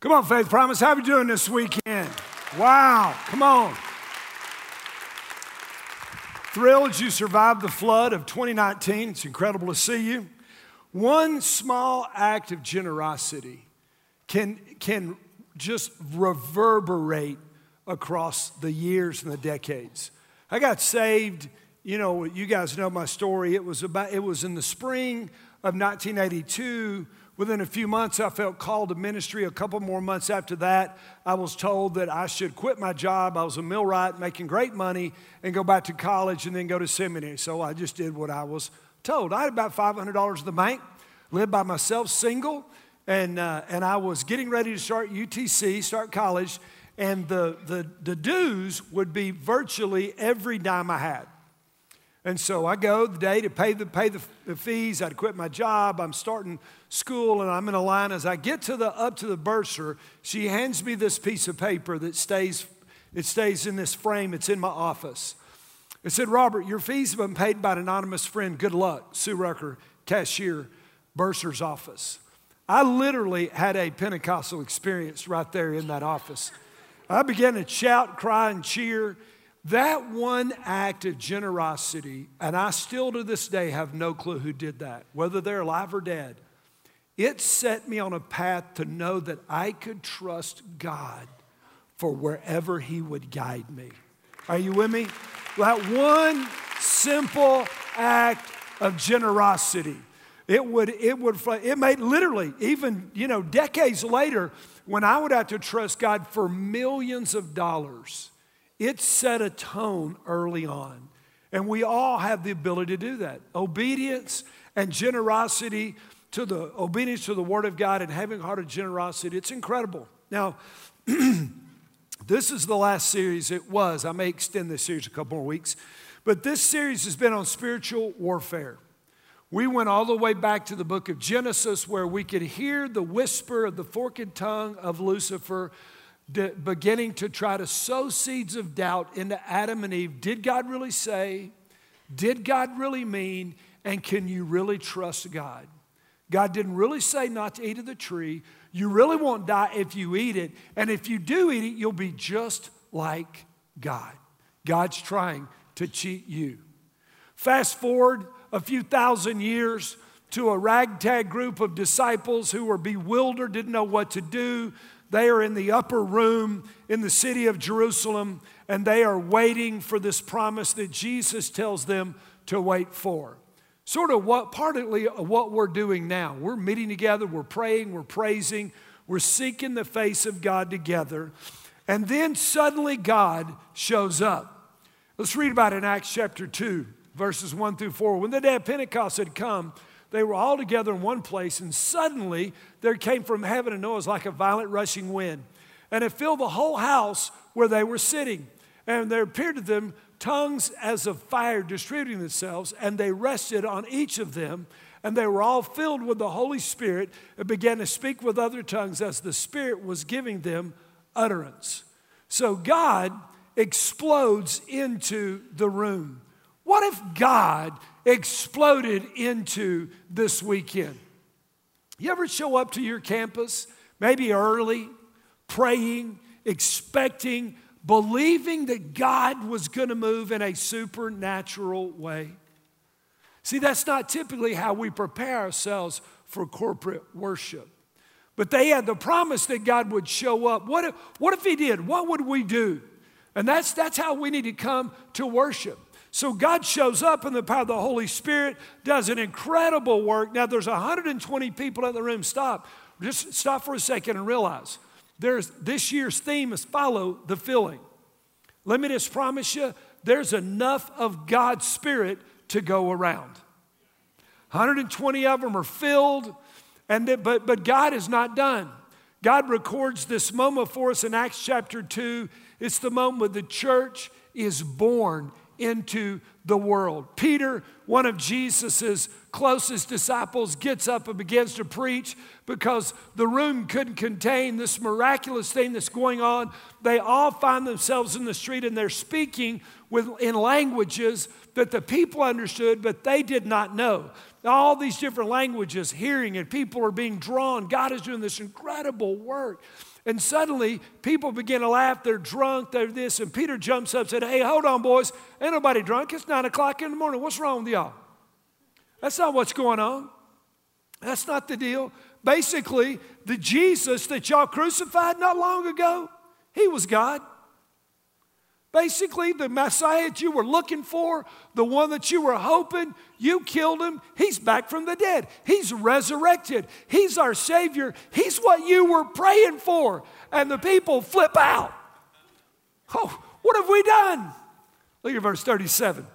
Come on, Faith Promise. How are you doing this weekend? Wow, come on. Thrilled you survived the flood of 2019. It's incredible to see you. One small act of generosity can, can just reverberate across the years and the decades. I got saved, you know, you guys know my story. It was about it was in the spring of 1982 Within a few months, I felt called to ministry. A couple more months after that, I was told that I should quit my job. I was a millwright making great money and go back to college and then go to seminary. So I just did what I was told. I had about $500 in the bank, lived by myself, single, and, uh, and I was getting ready to start UTC, start college, and the, the, the dues would be virtually every dime I had. And so I go the day to pay the, pay the, the fees. I'd quit my job. I'm starting school and I'm in a line. As I get to the, up to the bursar, she hands me this piece of paper that stays, it stays in this frame. It's in my office. It said, Robert, your fees have been paid by an anonymous friend. Good luck. Sue Rucker, cashier, bursar's office. I literally had a Pentecostal experience right there in that office. I began to shout, cry, and cheer. That one act of generosity, and I still to this day have no clue who did that, whether they're alive or dead, it set me on a path to know that I could trust God for wherever He would guide me. Are you with me? That one simple act of generosity. It would, it would, it made literally, even, you know, decades later, when I would have to trust God for millions of dollars, it set a tone early on. And we all have the ability to do that. Obedience and generosity to the obedience to the Word of God and having heart of generosity, it's incredible. Now, this is the last series it was. I may extend this series a couple more weeks, but this series has been on spiritual warfare. We went all the way back to the book of Genesis where we could hear the whisper of the forked tongue of Lucifer beginning to try to sow seeds of doubt into Adam and Eve. Did God really say? Did God really mean? And can you really trust God? God didn't really say not to eat of the tree. You really won't die if you eat it. And if you do eat it, you'll be just like God. God's trying to cheat you. Fast forward a few thousand years to a ragtag group of disciples who were bewildered, didn't know what to do. They are in the upper room in the city of Jerusalem, and they are waiting for this promise that Jesus tells them to wait for. Sort of what, partly what we're doing now. We're meeting together, we're praying, we're praising, we're seeking the face of God together. And then suddenly God shows up. Let's read about it in Acts chapter 2, verses 1 through 4. When the day of Pentecost had come, they were all together in one place, and suddenly there came from heaven a noise like a violent rushing wind, and it filled the whole house where they were sitting. And there appeared to them tongues as of fire distributing themselves, and they rested on each of them. And they were all filled with the Holy Spirit and began to speak with other tongues as the Spirit was giving them utterance. So God explodes into the room. What if God exploded into this weekend? You ever show up to your campus, maybe early, praying, expecting, believing that God was going to move in a supernatural way? See, that's not typically how we prepare ourselves for corporate worship. But they had the promise that God would show up. What if, what if He did? What would we do? And that's, that's how we need to come to worship. So God shows up in the power of the Holy Spirit, does an incredible work. Now there's 120 people in the room. Stop. Just stop for a second and realize there's this year's theme is follow the filling. Let me just promise you, there's enough of God's Spirit to go around. 120 of them are filled, and they, but, but God is not done. God records this moment for us in Acts chapter 2. It's the moment when the church is born into the world. Peter, one of Jesus's closest disciples, gets up and begins to preach because the room couldn't contain this miraculous thing that's going on. They all find themselves in the street and they're speaking with, in languages that the people understood, but they did not know. all these different languages, hearing, and people are being drawn. God is doing this incredible work. And suddenly, people begin to laugh. They're drunk, they're this. And Peter jumps up and said, Hey, hold on, boys. Ain't nobody drunk. It's nine o'clock in the morning. What's wrong with y'all? That's not what's going on. That's not the deal. Basically, the Jesus that y'all crucified not long ago, he was God. Basically, the Messiah that you were looking for, the one that you were hoping, you killed him. He's back from the dead. He's resurrected. He's our Savior. He's what you were praying for. And the people flip out. Oh, what have we done? Look at verse 37.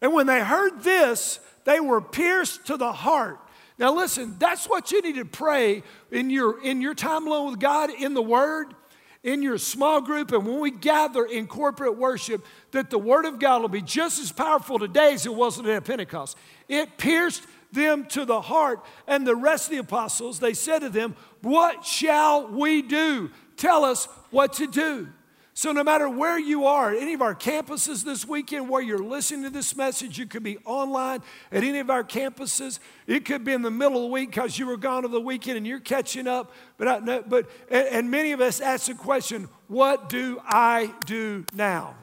And when they heard this, they were pierced to the heart. Now, listen, that's what you need to pray in your, in your time alone with God in the Word in your small group and when we gather in corporate worship, that the Word of God will be just as powerful today as it was at Pentecost. It pierced them to the heart. And the rest of the apostles, they said to them, What shall we do? Tell us what to do. So, no matter where you are, at any of our campuses this weekend where you're listening to this message, you could be online at any of our campuses. It could be in the middle of the week because you were gone over the weekend and you're catching up. But, I, but and, and many of us ask the question, What do I do now?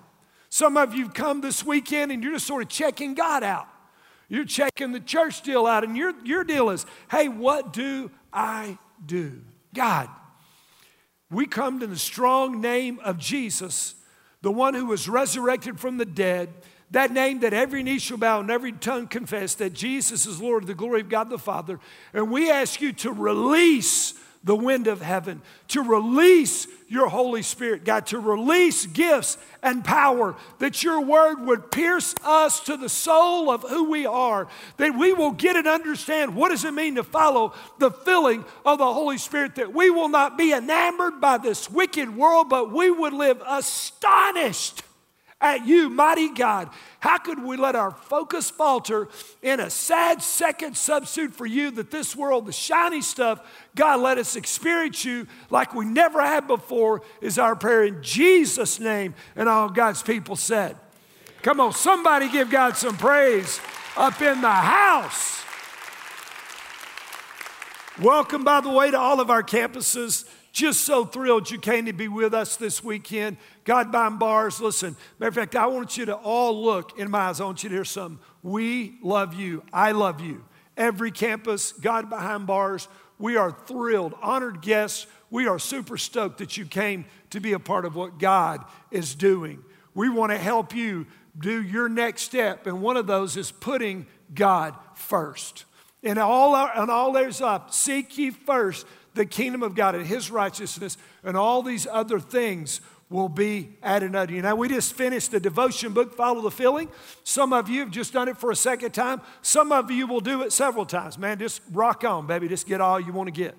Some of you have come this weekend and you're just sort of checking God out. You're checking the church deal out, and your, your deal is, Hey, what do I do? God, we come to the strong name of Jesus, the one who was resurrected from the dead, that name that every knee shall bow and every tongue confess that Jesus is Lord of the glory of God the Father. And we ask you to release the wind of heaven, to release your Holy Spirit, God, to release gifts and power, that your word would pierce us to the soul of who we are, that we will get and understand what does it mean to follow the filling of the Holy Spirit, that we will not be enamored by this wicked world, but we would live astonished at you, mighty God. How could we let our focus falter in a sad second substitute for you that this world, the shiny stuff, God, let us experience you like we never had before, is our prayer in Jesus' name. And all God's people said, Come on, somebody give God some praise up in the house. Welcome, by the way, to all of our campuses. Just so thrilled you came to be with us this weekend. God behind bars, listen. Matter of fact, I want you to all look in my eyes. I want you to hear something. We love you. I love you. Every campus, God behind bars, we are thrilled, honored guests. We are super stoked that you came to be a part of what God is doing. We want to help you do your next step, and one of those is putting God first. And all, our, and all there's up, seek ye first the kingdom of God and his righteousness, and all these other things will be added unto you. Now, we just finished the devotion book, Follow the Filling. Some of you have just done it for a second time. Some of you will do it several times. Man, just rock on, baby. Just get all you want to get.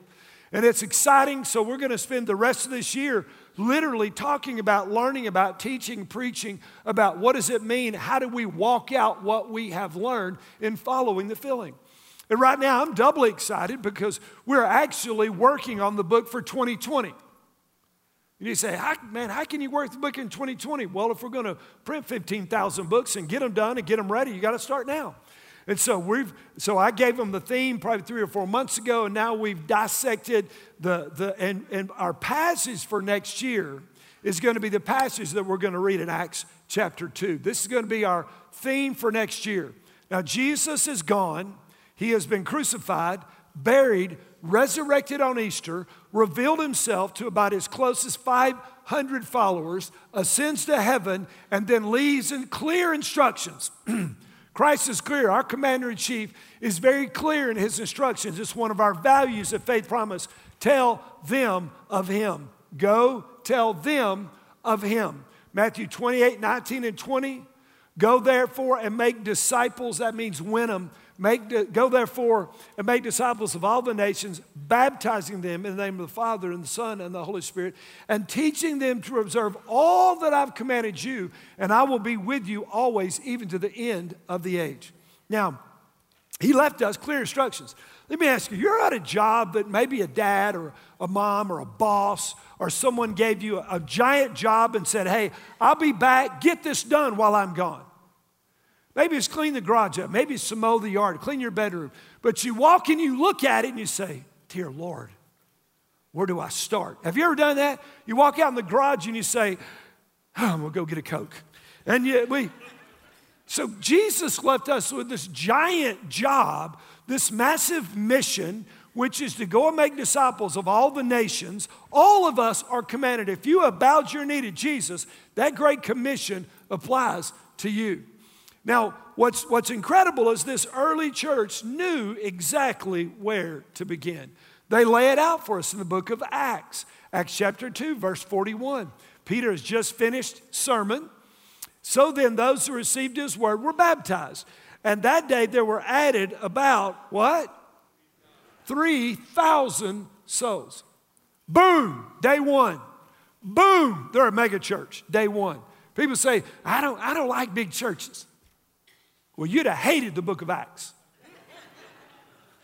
And it's exciting. So, we're going to spend the rest of this year literally talking about, learning about, teaching, preaching about what does it mean? How do we walk out what we have learned in following the filling? And right now, I'm doubly excited because we're actually working on the book for 2020. And you say, how, man, how can you work the book in 2020? Well, if we're going to print 15,000 books and get them done and get them ready, you got to start now. And so we've, so I gave them the theme probably three or four months ago, and now we've dissected the, the and, and our passage for next year is going to be the passage that we're going to read in Acts chapter 2. This is going to be our theme for next year. Now, Jesus is gone. He has been crucified, buried, resurrected on Easter, revealed himself to about his closest 500 followers, ascends to heaven, and then leaves in clear instructions. Christ is clear. Our commander in chief is very clear in his instructions. It's one of our values of faith promise. Tell them of him. Go tell them of him. Matthew 28, 19, and 20. Go therefore and make disciples. That means win them Make, go therefore and make disciples of all the nations, baptizing them in the name of the Father and the Son and the Holy Spirit, and teaching them to observe all that I've commanded you, and I will be with you always, even to the end of the age. Now, he left us clear instructions. Let me ask you, you're at a job that maybe a dad or a mom or a boss or someone gave you a giant job and said, Hey, I'll be back, get this done while I'm gone. Maybe it's clean the garage up. Maybe it's to mow the yard, clean your bedroom. But you walk and you look at it and you say, Dear Lord, where do I start? Have you ever done that? You walk out in the garage and you say, oh, I'm gonna go get a Coke. And yet we, so Jesus left us with this giant job, this massive mission, which is to go and make disciples of all the nations. All of us are commanded. If you have bowed your knee to Jesus, that great commission applies to you. Now, what's, what's incredible is this early church knew exactly where to begin. They lay it out for us in the book of Acts, Acts chapter 2, verse 41. Peter has just finished sermon. So then, those who received his word were baptized. And that day there were added about what? 3,000 souls. Boom, day one. Boom, they're a mega church, day one. People say, I don't, I don't like big churches. Well, you'd have hated the book of Acts.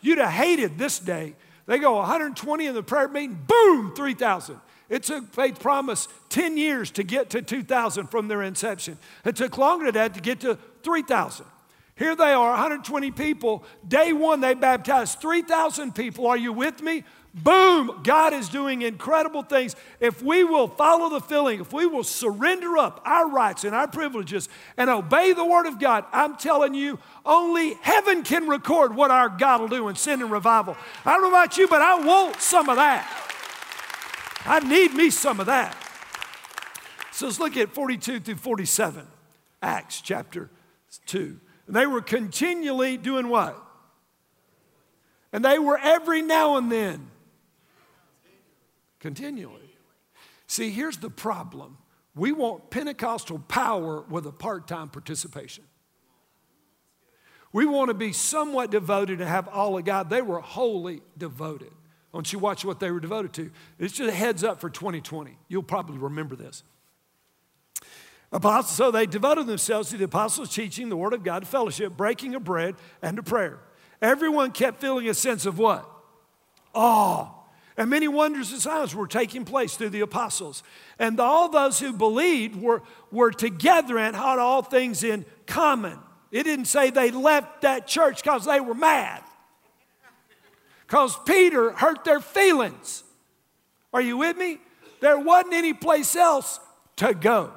You'd have hated this day they go 120 in the prayer meeting, boom, 3,000. It took Faith Promise 10 years to get to 2,000 from their inception. It took longer than that to get to 3,000. Here they are, 120 people. Day one, they baptized 3,000 people. Are you with me? Boom! God is doing incredible things. If we will follow the filling, if we will surrender up our rights and our privileges and obey the Word of God, I'm telling you, only heaven can record what our God will do in sin and revival. I don't know about you, but I want some of that. I need me some of that. So let's look at 42 through 47, Acts chapter 2. And they were continually doing what? And they were every now and then continually. See, here's the problem we want Pentecostal power with a part time participation. We want to be somewhat devoted and have all of God. They were wholly devoted. Want you watch what they were devoted to. It's just a heads up for 2020. You'll probably remember this. Apostles, so they devoted themselves to the apostles' teaching, the word of God, fellowship, breaking of bread, and to prayer. Everyone kept feeling a sense of what? Awe and many wonders and signs were taking place through the apostles. And all those who believed were, were together and had all things in common. It didn't say they left that church because they were mad, because Peter hurt their feelings. Are you with me? There wasn't any place else to go.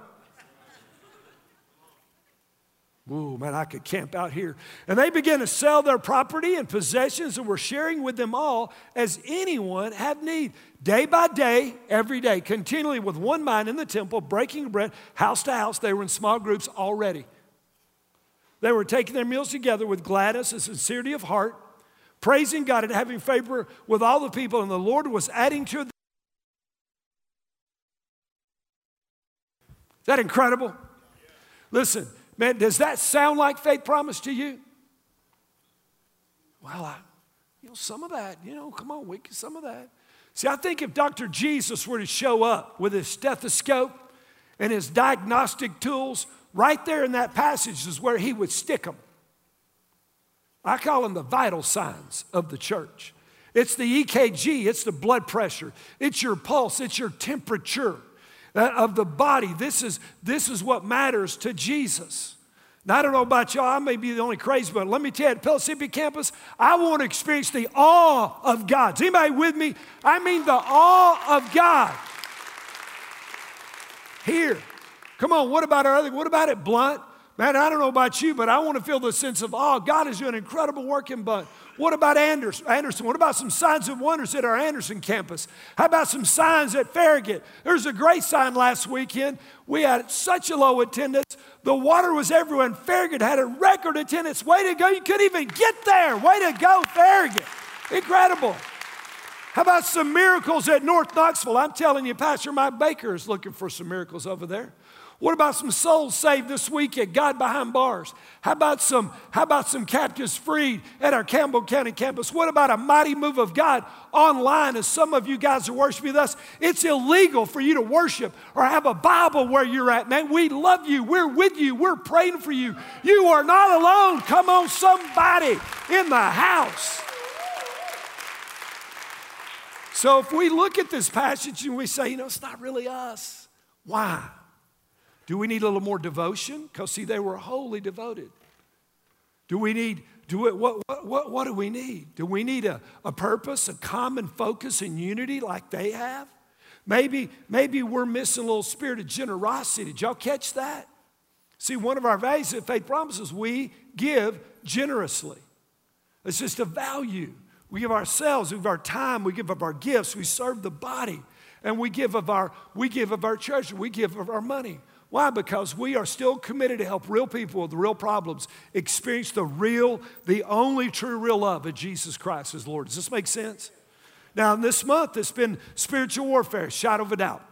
Ooh, man, I could camp out here. And they began to sell their property and possessions and were sharing with them all as anyone had need. Day by day, every day, continually with one mind in the temple, breaking bread, house to house. They were in small groups already. They were taking their meals together with gladness and sincerity of heart, praising God and having favor with all the people. And the Lord was adding to them. That incredible? Listen, Man, does that sound like faith promise to you? Well, I, you know, some of that, you know, come on, we can, some of that. See, I think if Dr. Jesus were to show up with his stethoscope and his diagnostic tools, right there in that passage is where he would stick them. I call them the vital signs of the church. It's the EKG, it's the blood pressure, it's your pulse, it's your temperature. Of the body. This is, this is what matters to Jesus. Now, I don't know about y'all, I may be the only crazy, but let me tell you, at Pellissippi campus, I want to experience the awe of God. Is anybody with me? I mean the awe of God. Here. Come on, what about our other, what about it, Blount? Man, I don't know about you, but I want to feel the sense of oh, God is doing incredible work in Blount. What about Anderson? Anderson? What about some signs and wonders at our Anderson campus? How about some signs at Farragut? There's a great sign last weekend. We had such a low attendance. The water was everywhere, and Farragut had a record attendance. Way to go. You couldn't even get there. Way to go, Farragut. Incredible. How about some miracles at North Knoxville? I'm telling you, Pastor Mike Baker is looking for some miracles over there. What about some souls saved this week at God Behind Bars? How about some, how about some captives freed at our Campbell County campus? What about a mighty move of God online as some of you guys are worshiping with us? It's illegal for you to worship or have a Bible where you're at. Man, we love you. We're with you. We're praying for you. You are not alone. Come on, somebody in the house. So if we look at this passage and we say, you know, it's not really us, why? Do we need a little more devotion? Because, see, they were wholly devoted. Do we need, do it, what, what, what, what do we need? Do we need a, a purpose, a common focus and unity like they have? Maybe, maybe we're missing a little spirit of generosity. Did y'all catch that? See, one of our values Faith Promises, we give generously. It's just a value. We give ourselves, we give our time, we give of our gifts, we serve the body, and we give of our, we give of our treasure, we give of our money. Why? Because we are still committed to help real people with real problems experience the real, the only true real love of Jesus Christ as Lord. Does this make sense? Now, in this month, it's been spiritual warfare, shadow of a doubt.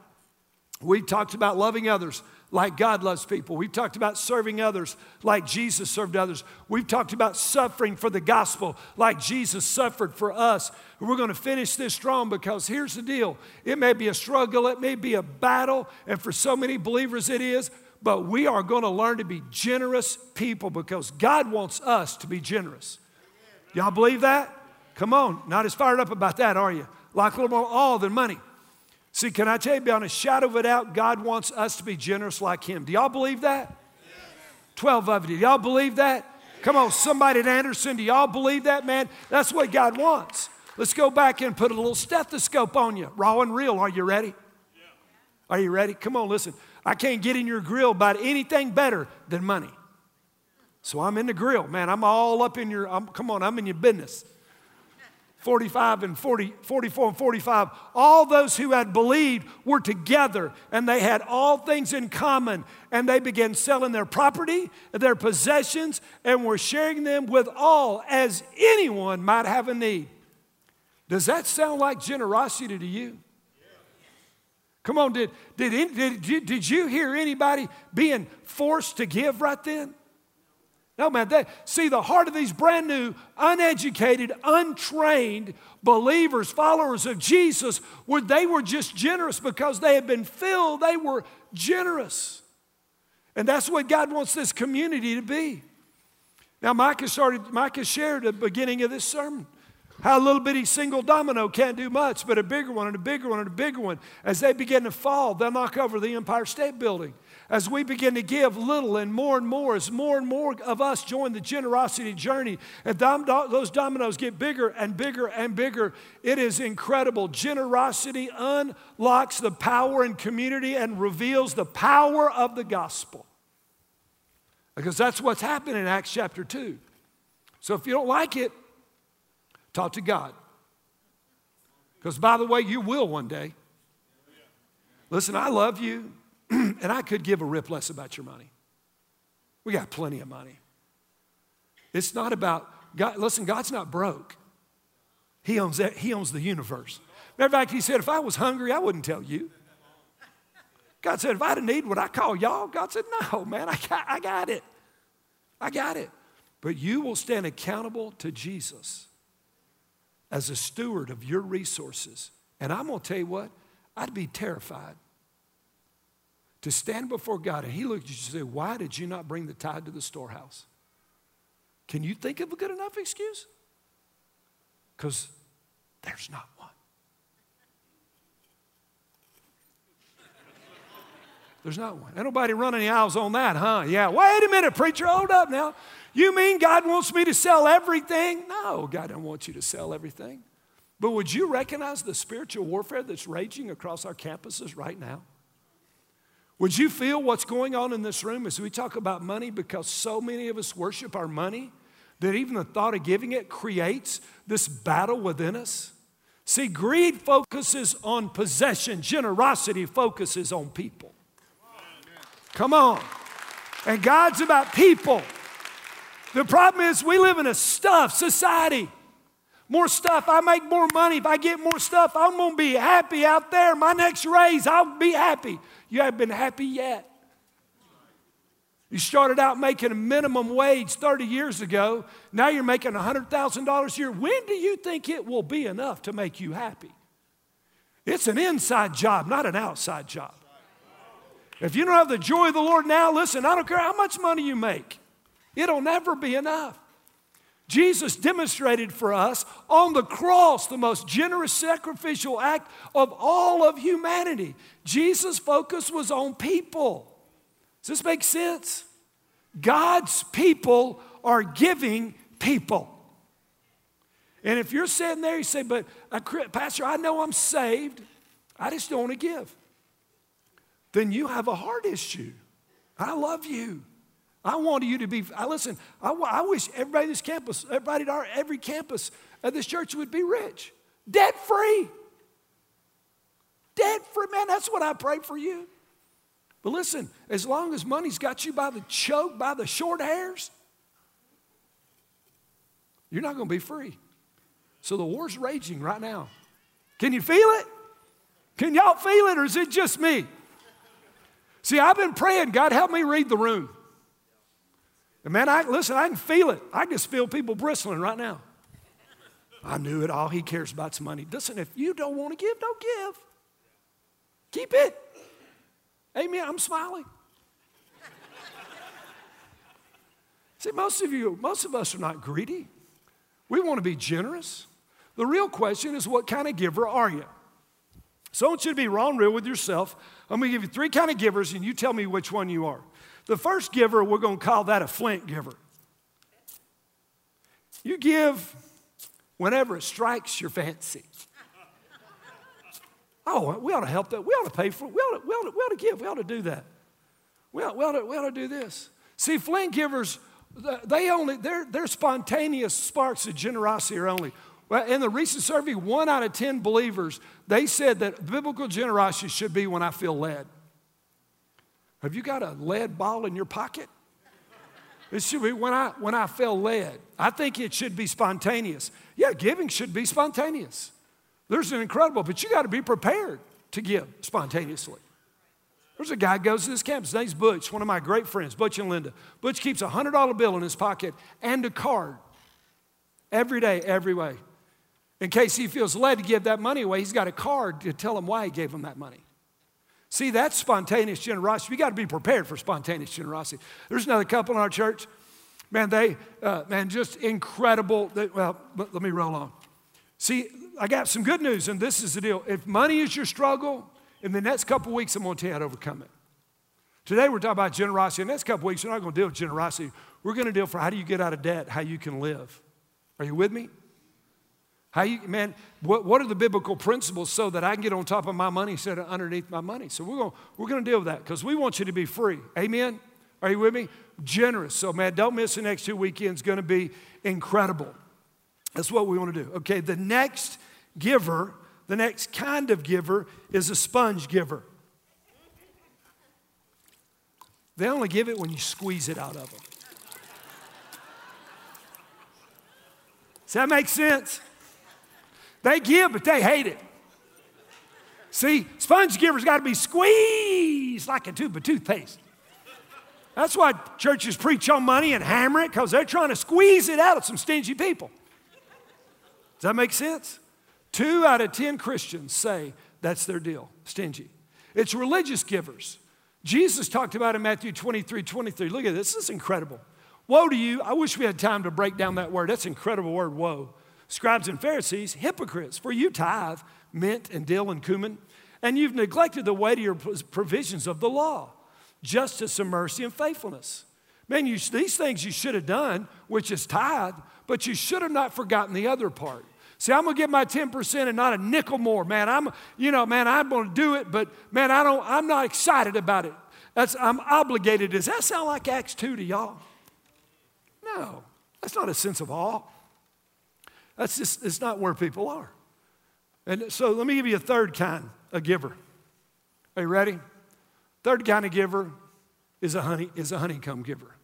We talked about loving others like God loves people. We've talked about serving others like Jesus served others. We've talked about suffering for the gospel like Jesus suffered for us. We're going to finish this strong because here's the deal it may be a struggle, it may be a battle, and for so many believers it is, but we are going to learn to be generous people because God wants us to be generous. Y'all believe that? Come on, not as fired up about that, are you? Like a little more all than money. See, can I tell you beyond a shadow of a doubt, God wants us to be generous like Him. Do y'all believe that? Yes. 12 of you. Do y'all believe that? Yes. Come on, somebody at Anderson, do y'all believe that, man? That's what God wants. Let's go back and put a little stethoscope on you. Raw and real. Are you ready? Yeah. Are you ready? Come on, listen. I can't get in your grill about anything better than money. So I'm in the grill, man. I'm all up in your, I'm, come on, I'm in your business. 45 and 40, 44 and 45, all those who had believed were together and they had all things in common. And they began selling their property, their possessions, and were sharing them with all as anyone might have a need. Does that sound like generosity to you? Come on, did, did, did, did you hear anybody being forced to give right then? No, man, they, see, the heart of these brand new, uneducated, untrained believers, followers of Jesus, were they were just generous because they had been filled, they were generous. And that's what God wants this community to be. Now, Micah started, Micah shared the beginning of this sermon how a little bitty single domino can't do much, but a bigger one and a bigger one and a bigger one, as they begin to fall, they'll knock over the Empire State Building as we begin to give little and more and more, as more and more of us join the generosity journey, and those dominoes get bigger and bigger and bigger, it is incredible. Generosity unlocks the power in community and reveals the power of the gospel. Because that's what's happening in Acts chapter 2. So if you don't like it, talk to God. Because by the way, you will one day. Listen, I love you. and I could give a rip less about your money. We got plenty of money. It's not about, God, listen, God's not broke. He owns, that, he owns the universe. Matter of fact, He said, if I was hungry, I wouldn't tell you. God said, if I a need, would I call y'all? God said, no, man, I got, I got it. I got it. But you will stand accountable to Jesus as a steward of your resources. And I'm going to tell you what, I'd be terrified to stand before God and He looked at you and say, Why did you not bring the tithe to the storehouse? Can you think of a good enough excuse? Because there's not one. There's not one. Ain't nobody running the aisles on that, huh? Yeah. Wait a minute, preacher. Hold up now. You mean God wants me to sell everything? No, God don't want you to sell everything. But would you recognize the spiritual warfare that's raging across our campuses right now? Would you feel what's going on in this room as we talk about money because so many of us worship our money that even the thought of giving it creates this battle within us? See, greed focuses on possession, generosity focuses on people. Come on. And God's about people. The problem is, we live in a stuff society. More stuff, I make more money. If I get more stuff, I'm gonna be happy out there. My next raise, I'll be happy. You haven't been happy yet. You started out making a minimum wage 30 years ago. Now you're making $100,000 a year. When do you think it will be enough to make you happy? It's an inside job, not an outside job. If you don't have the joy of the Lord now, listen, I don't care how much money you make, it'll never be enough. Jesus demonstrated for us on the cross the most generous sacrificial act of all of humanity. Jesus' focus was on people. Does this make sense? God's people are giving people. And if you're sitting there, you say, But uh, Pastor, I know I'm saved, I just don't want to give. Then you have a heart issue. I love you. I want you to be, I listen, I, I wish everybody at this campus, everybody at our, every campus at this church would be rich, debt free. Debt free, man, that's what I pray for you. But listen, as long as money's got you by the choke, by the short hairs, you're not going to be free. So the war's raging right now. Can you feel it? Can y'all feel it, or is it just me? See, I've been praying, God, help me read the room. And man, I listen, I can feel it. I just feel people bristling right now. I knew it. All he cares about is money. Listen, if you don't want to give, don't give. Keep it. Amen. I'm smiling. See, most of you, most of us are not greedy. We want to be generous. The real question is, what kind of giver are you? So I want you to be raw and real with yourself. I'm going to give you three kind of givers, and you tell me which one you are. The first giver, we're going to call that a flint giver. You give whenever it strikes your fancy. Oh, we ought to help that. We ought to pay for it. We ought to, we ought to, we ought to give. We ought to do that. We ought, we, ought to, we ought to do this. See, flint givers, they only, they're, they're spontaneous sparks of generosity are only. Well, in the recent survey, one out of 10 believers, they said that biblical generosity should be when I feel led. Have you got a lead ball in your pocket? It should be when I, when I feel led. I think it should be spontaneous. Yeah, giving should be spontaneous. There's an incredible, but you got to be prepared to give spontaneously. There's a guy goes to this camp. His name's Butch, one of my great friends, Butch and Linda. Butch keeps a $100 bill in his pocket and a card every day, every way. In case he feels led to give that money away, he's got a card to tell him why he gave him that money. See, that's spontaneous generosity. We got to be prepared for spontaneous generosity. There's another couple in our church. Man, they, uh, man, just incredible. They, well, let, let me roll on. See, I got some good news, and this is the deal. If money is your struggle, in the next couple weeks, I'm going to tell you how to overcome it. Today, we're talking about generosity. In the next couple weeks, we're not going to deal with generosity. We're going to deal for how do you get out of debt, how you can live. Are you with me? How you, man, what, what are the biblical principles so that I can get on top of my money instead of underneath my money? So we're going we're to deal with that because we want you to be free. Amen? Are you with me? Generous. So, man, don't miss the next two weekends. going to be incredible. That's what we want to do. Okay, the next giver, the next kind of giver is a sponge giver. They only give it when you squeeze it out of them. Does that make sense? They give, but they hate it. See, sponge givers got to be squeezed like a tube of toothpaste. That's why churches preach on money and hammer it because they're trying to squeeze it out of some stingy people. Does that make sense? Two out of 10 Christians say that's their deal stingy. It's religious givers. Jesus talked about in Matthew 23 23. Look at this, this is incredible. Woe to you. I wish we had time to break down that word. That's an incredible word, woe scribes and Pharisees, hypocrites, for you tithe mint and dill and cumin, and you've neglected the weightier provisions of the law justice and mercy and faithfulness. Man, you, these things you should have done, which is tithe, but you should have not forgotten the other part. See, I'm gonna get my 10% and not a nickel more. Man, I'm, you know, man, I'm gonna do it, but man, I don't, I'm not excited about it. That's I'm obligated. Does that sound like Acts 2 to y'all? No, that's not a sense of awe. That's just, it's not where people are. And so let me give you a third kind of giver. Are you ready? Third kind of giver is a honey is a honeycomb giver.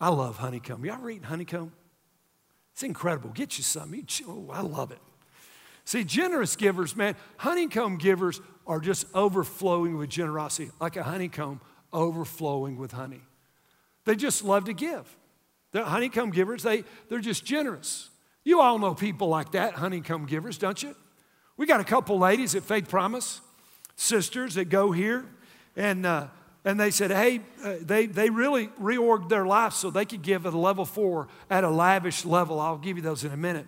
I love honeycomb. Ever eaten honeycomb? It's incredible. Get you some. You, oh, I love it. See, generous givers, man, honeycomb givers are just overflowing with generosity, like a honeycomb overflowing with honey. They just love to give. The honeycomb givers, they, they're just generous. You all know people like that, honeycomb givers, don't you? We got a couple ladies at Faith Promise, sisters that go here, and, uh, and they said, hey, uh, they, they really reorged their life so they could give at a level four at a lavish level. I'll give you those in a minute.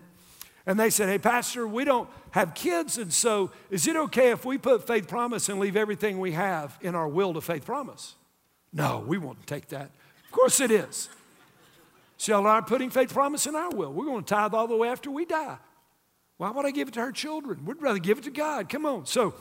And they said, hey, Pastor, we don't have kids, and so is it okay if we put Faith Promise and leave everything we have in our will to Faith Promise? No, we won't take that. Of course it is. Shall our putting faith promise in our will? We're going to tithe all the way after we die. Why would I give it to our children? We'd rather give it to God. Come on. So,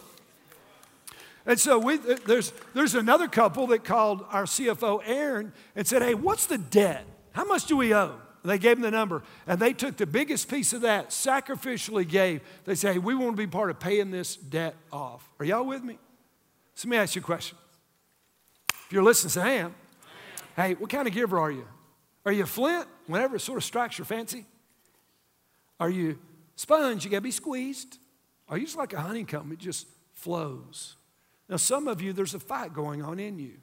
and so we, uh, there's, there's another couple that called our CFO, Aaron, and said, Hey, what's the debt? How much do we owe? And they gave him the number, and they took the biggest piece of that, sacrificially gave. They say, hey, We want to be part of paying this debt off. Are y'all with me? So let me ask you a question. If you're listening, say, I am. Hey, what kind of giver are you? Are you a flint whenever it sort of strikes your fancy? Are you sponge? You got to be squeezed. Are you just like a honeycomb? It just flows. Now, some of you, there's a fight going on in you.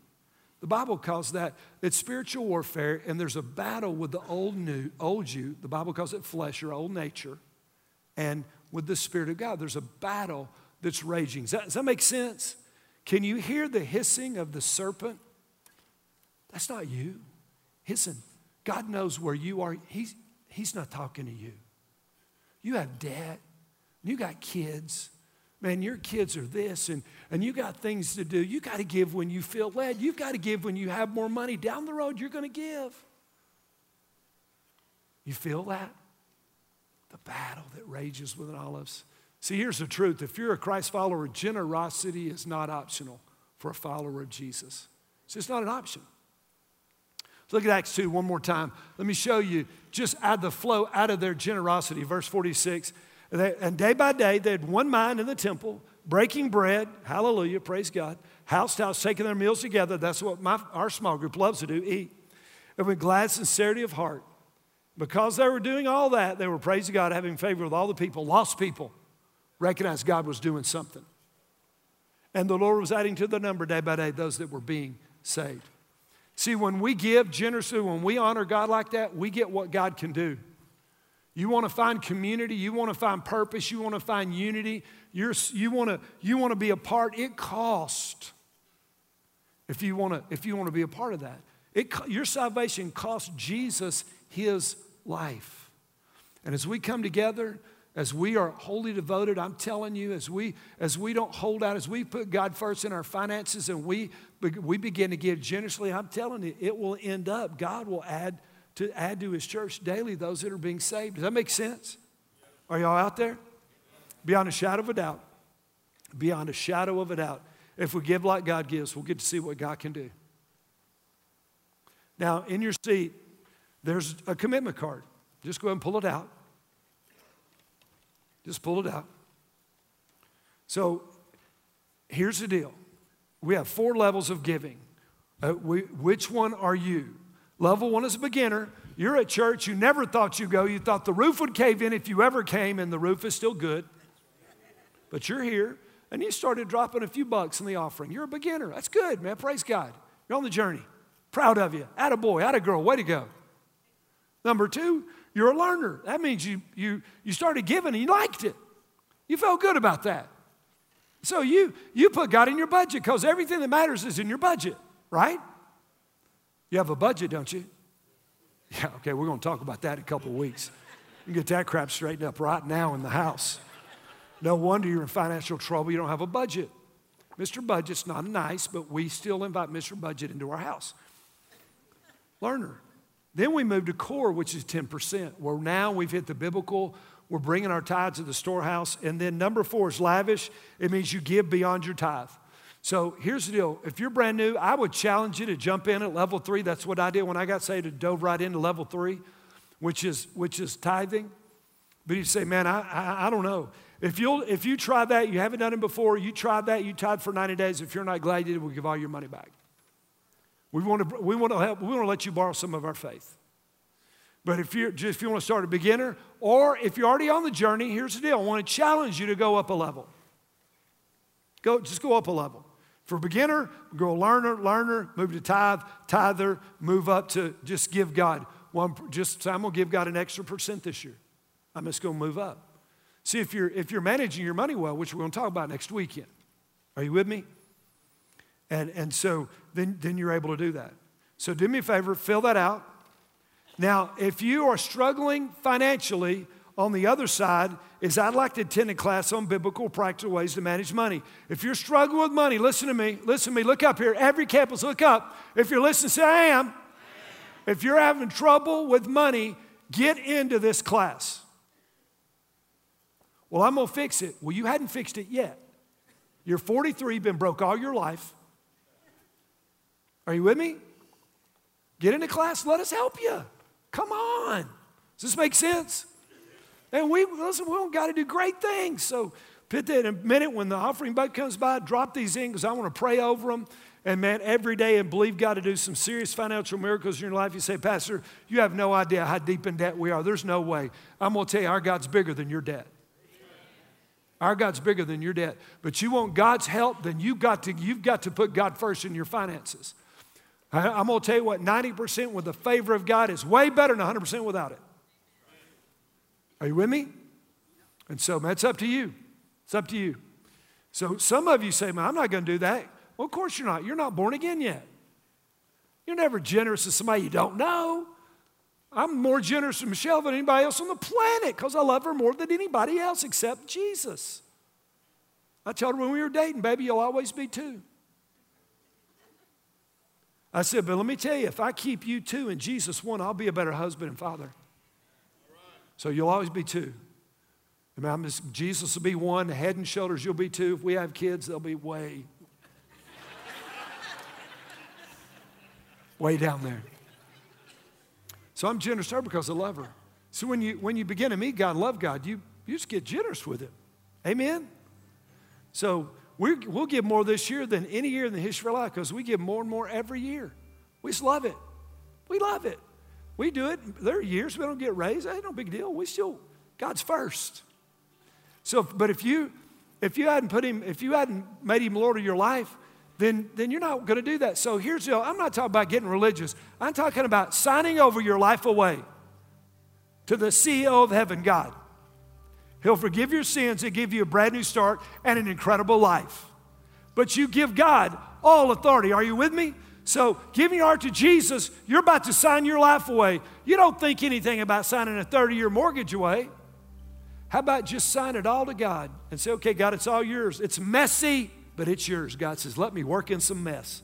The Bible calls that it's spiritual warfare, and there's a battle with the old new, old you. The Bible calls it flesh, your old nature, and with the Spirit of God. There's a battle that's raging. Does that, does that make sense? Can you hear the hissing of the serpent? That's not you. Listen, God knows where you are. He's, he's not talking to you. You have debt, you got kids. Man, your kids are this, and, and you got things to do. You got to give when you feel led. You've got to give when you have more money. Down the road, you're going to give. You feel that? The battle that rages within all of us. See, here's the truth if you're a Christ follower, generosity is not optional for a follower of Jesus. It's just not an option. Look at Acts 2 one more time. Let me show you just add the flow out of their generosity. Verse 46. And day by day, they had one mind in the temple, breaking bread. Hallelujah, praise God. House to house, taking their meals together. That's what my, our small group loves to do eat. And with glad sincerity of heart. Because they were doing all that, they were praising God, having favor with all the people, lost people recognized God was doing something. And the Lord was adding to the number day by day those that were being saved. See, when we give generously, when we honor God like that, we get what God can do. You want to find community, you want to find purpose, you want to find unity, You're, you, want to, you want to be a part. It costs if you want to, if you want to be a part of that. It, your salvation cost Jesus his life. And as we come together, as we are wholly devoted, I'm telling you, as we as we don't hold out, as we put God first in our finances and we we begin to give generously, I'm telling you, it will end up. God will add to add to His church daily those that are being saved. Does that make sense? Are y'all out there? Beyond a shadow of a doubt. Beyond a shadow of a doubt. If we give like God gives, we'll get to see what God can do. Now, in your seat, there's a commitment card. Just go ahead and pull it out. Just pull it out. So here's the deal we have four levels of giving. Uh, we, which one are you? Level one is a beginner. You're at church, you never thought you'd go. You thought the roof would cave in if you ever came, and the roof is still good. But you're here, and you started dropping a few bucks in the offering. You're a beginner. That's good, man. Praise God. You're on the journey. Proud of you. Atta boy, atta girl, way to go. Number two, you're a learner. That means you, you, you started giving and you liked it. You felt good about that. So you, you put God in your budget because everything that matters is in your budget, right? You have a budget, don't you? Yeah, okay, we're going to talk about that in a couple weeks. You get that crap straightened up right now in the house. No wonder you're in financial trouble. You don't have a budget. Mr. Budget's not nice, but we still invite Mr. Budget into our house. Learner. Then we moved to core, which is 10%, where now we've hit the biblical, we're bringing our tithes to the storehouse. And then number four is lavish. It means you give beyond your tithe. So here's the deal. If you're brand new, I would challenge you to jump in at level three. That's what I did when I got saved, I dove right into level three, which is, which is tithing. But you say, man, I, I, I don't know. If, you'll, if you try that, you haven't done it before, you tried that, you tithe for 90 days. If you're not glad you did, we'll give all your money back. We want to, we want to help, we want to let you borrow some of our faith. But if, you're, just, if you want to start a beginner, or if you're already on the journey, here's the deal. I want to challenge you to go up a level. Go, just go up a level. For beginner, go learner, learner, move to tithe, tither, move up to just give God one, just I'm gonna give God an extra percent this year. I'm just gonna move up. See, if you're if you're managing your money well, which we're gonna talk about next weekend, are you with me? And, and so then, then you're able to do that. So do me a favor, fill that out. Now, if you are struggling financially, on the other side is I'd like to attend a class on biblical practical ways to manage money. If you're struggling with money, listen to me, listen to me, look up here. Every campus, look up. If you're listening, say, I am. if you're having trouble with money, get into this class. Well, I'm going to fix it. Well, you hadn't fixed it yet. You're 43, been broke all your life. Are you with me? Get into class, let us help you. Come on. Does this make sense? And we listen, we don't got to do great things. So put that in a minute when the offering bucket comes by, drop these in because I want to pray over them. And man, every day and believe God to do some serious financial miracles in your life. You say, Pastor, you have no idea how deep in debt we are. There's no way. I'm going to tell you, our God's bigger than your debt. Our God's bigger than your debt. But you want God's help, then you've got to, you've got to put God first in your finances. I'm going to tell you what 90% with the favor of God is way better than 100% without it. Are you with me? And so that's up to you. It's up to you. So some of you say, man, I'm not going to do that. Well, of course you're not. You're not born again yet. You're never generous to somebody you don't know. I'm more generous to Michelle than anybody else on the planet because I love her more than anybody else except Jesus. I told her when we were dating, baby, you'll always be two. I said, but let me tell you, if I keep you two and Jesus one, I'll be a better husband and father. So you'll always be two. I mean, just, Jesus will be one, head and shoulders, you'll be two. If we have kids, they'll be way, way down there. So I'm generous to her because I love her. So when you, when you begin to meet God, love God, you, you just get generous with it. Amen? So we will give more this year than any year in the history of our life because we give more and more every year. We just love it. We love it. We do it. There are years we don't get raised. Ain't no big deal. We still, God's first. So, but if you, if you hadn't put him, if you hadn't made him Lord of your life, then, then you're not going to do that. So here's the, I'm not talking about getting religious. I'm talking about signing over your life away to the CEO of heaven, God. He'll forgive your sins and give you a brand new start and an incredible life. But you give God all authority. Are you with me? So, giving your heart to Jesus, you're about to sign your life away. You don't think anything about signing a 30 year mortgage away. How about just sign it all to God and say, okay, God, it's all yours. It's messy, but it's yours. God says, let me work in some mess.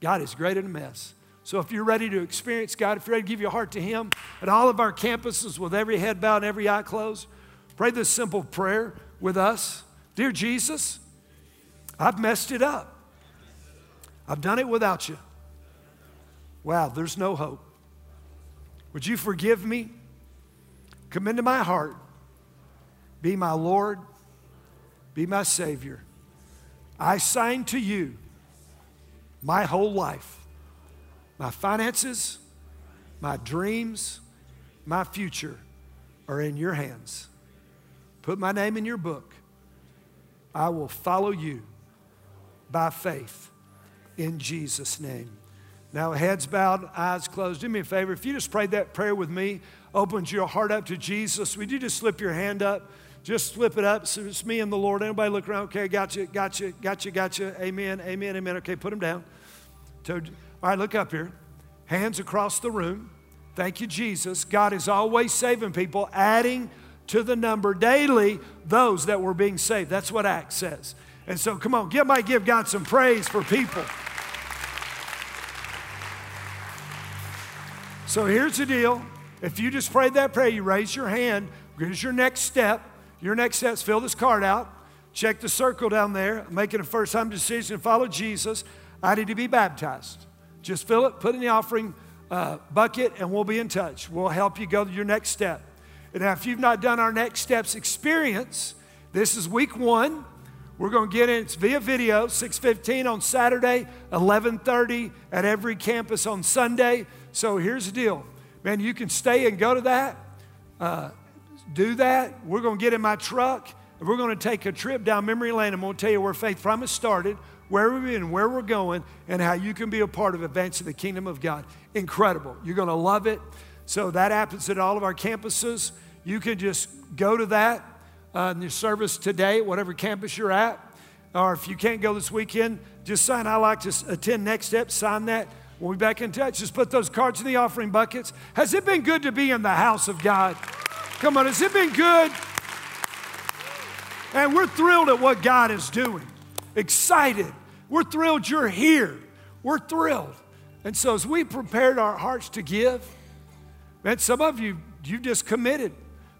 God is great in a mess. So if you're ready to experience God, if you're ready to give your heart to Him at all of our campuses with every head bowed and every eye closed, Pray this simple prayer with us Dear Jesus, I've messed it up. I've done it without you. Wow, there's no hope. Would you forgive me? Come into my heart. Be my Lord. Be my Savior. I sign to you my whole life, my finances, my dreams, my future are in your hands. Put my name in your book. I will follow you by faith in Jesus' name. Now, heads bowed, eyes closed. Do me a favor. If you just prayed that prayer with me, opened your heart up to Jesus, would you just slip your hand up? Just slip it up. So it's me and the Lord. Anybody look around? Okay, got you, got you, got you, got you. Amen, amen, amen. Okay, put them down. All right, look up here. Hands across the room. Thank you, Jesus. God is always saving people, adding to the number daily those that were being saved. That's what Acts says. And so, come on, give, give God some praise for people. So here's the deal. If you just prayed that prayer, you raise your hand. Here's your next step. Your next step is fill this card out. Check the circle down there. Making a first time decision to follow Jesus. I need to be baptized. Just fill it, put in the offering uh, bucket, and we'll be in touch. We'll help you go to your next step. Now, if you've not done our Next Steps experience, this is week one. We're going to get in. It's via video, 6:15 on Saturday, 11:30 at every campus on Sunday. So here's the deal, man. You can stay and go to that. Uh, do that. We're going to get in my truck. And we're going to take a trip down memory lane. I'm going to tell you where Faith Promise started, where we've been, where we're going, and how you can be a part of advancing the kingdom of God. Incredible. You're going to love it. So that happens at all of our campuses you can just go to that uh, in your service today, whatever campus you're at. Or if you can't go this weekend, just sign. I like to attend Next Step, sign that. We'll be back in touch. Just put those cards in the offering buckets. Has it been good to be in the house of God? Come on, has it been good? And we're thrilled at what God is doing. Excited. We're thrilled you're here. We're thrilled. And so as we prepared our hearts to give, man, some of you, you just committed.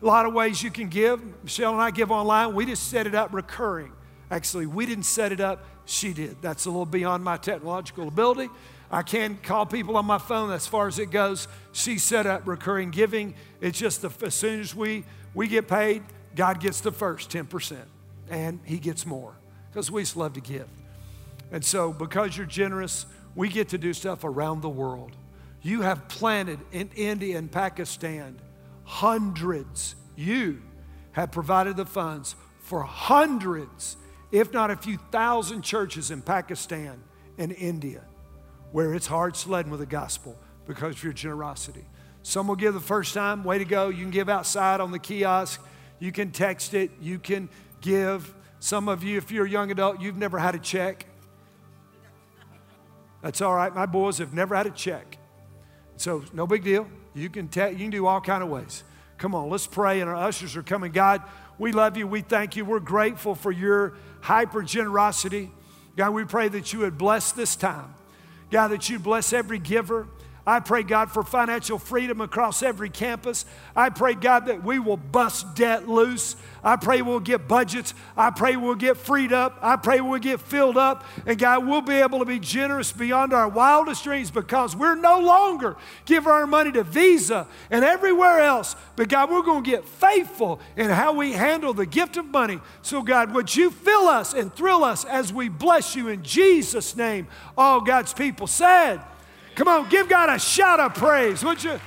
A lot of ways you can give. Michelle and I give online. We just set it up recurring. Actually, we didn't set it up, she did. That's a little beyond my technological ability. I can call people on my phone as far as it goes. She set up recurring giving. It's just the, as soon as we, we get paid, God gets the first 10%, and He gets more because we just love to give. And so, because you're generous, we get to do stuff around the world. You have planted in India and Pakistan hundreds. You have provided the funds for hundreds, if not a few thousand churches in Pakistan and India where it's hard sledding with the gospel because of your generosity. Some will give the first time, way to go. You can give outside on the kiosk, you can text it, you can give. Some of you, if you're a young adult, you've never had a check. That's all right. My boys have never had a check. So no big deal. You can te- you can do all kind of ways. Come on, let's pray. And our ushers are coming. God, we love you. We thank you. We're grateful for your hyper generosity. God, we pray that you would bless this time. God, that you bless every giver. I pray, God, for financial freedom across every campus. I pray, God, that we will bust debt loose. I pray we'll get budgets. I pray we'll get freed up. I pray we'll get filled up. And God, we'll be able to be generous beyond our wildest dreams because we're no longer giving our money to Visa and everywhere else. But God, we're going to get faithful in how we handle the gift of money. So, God, would you fill us and thrill us as we bless you in Jesus' name? All God's people said, Come on, give God a shout of praise, would you?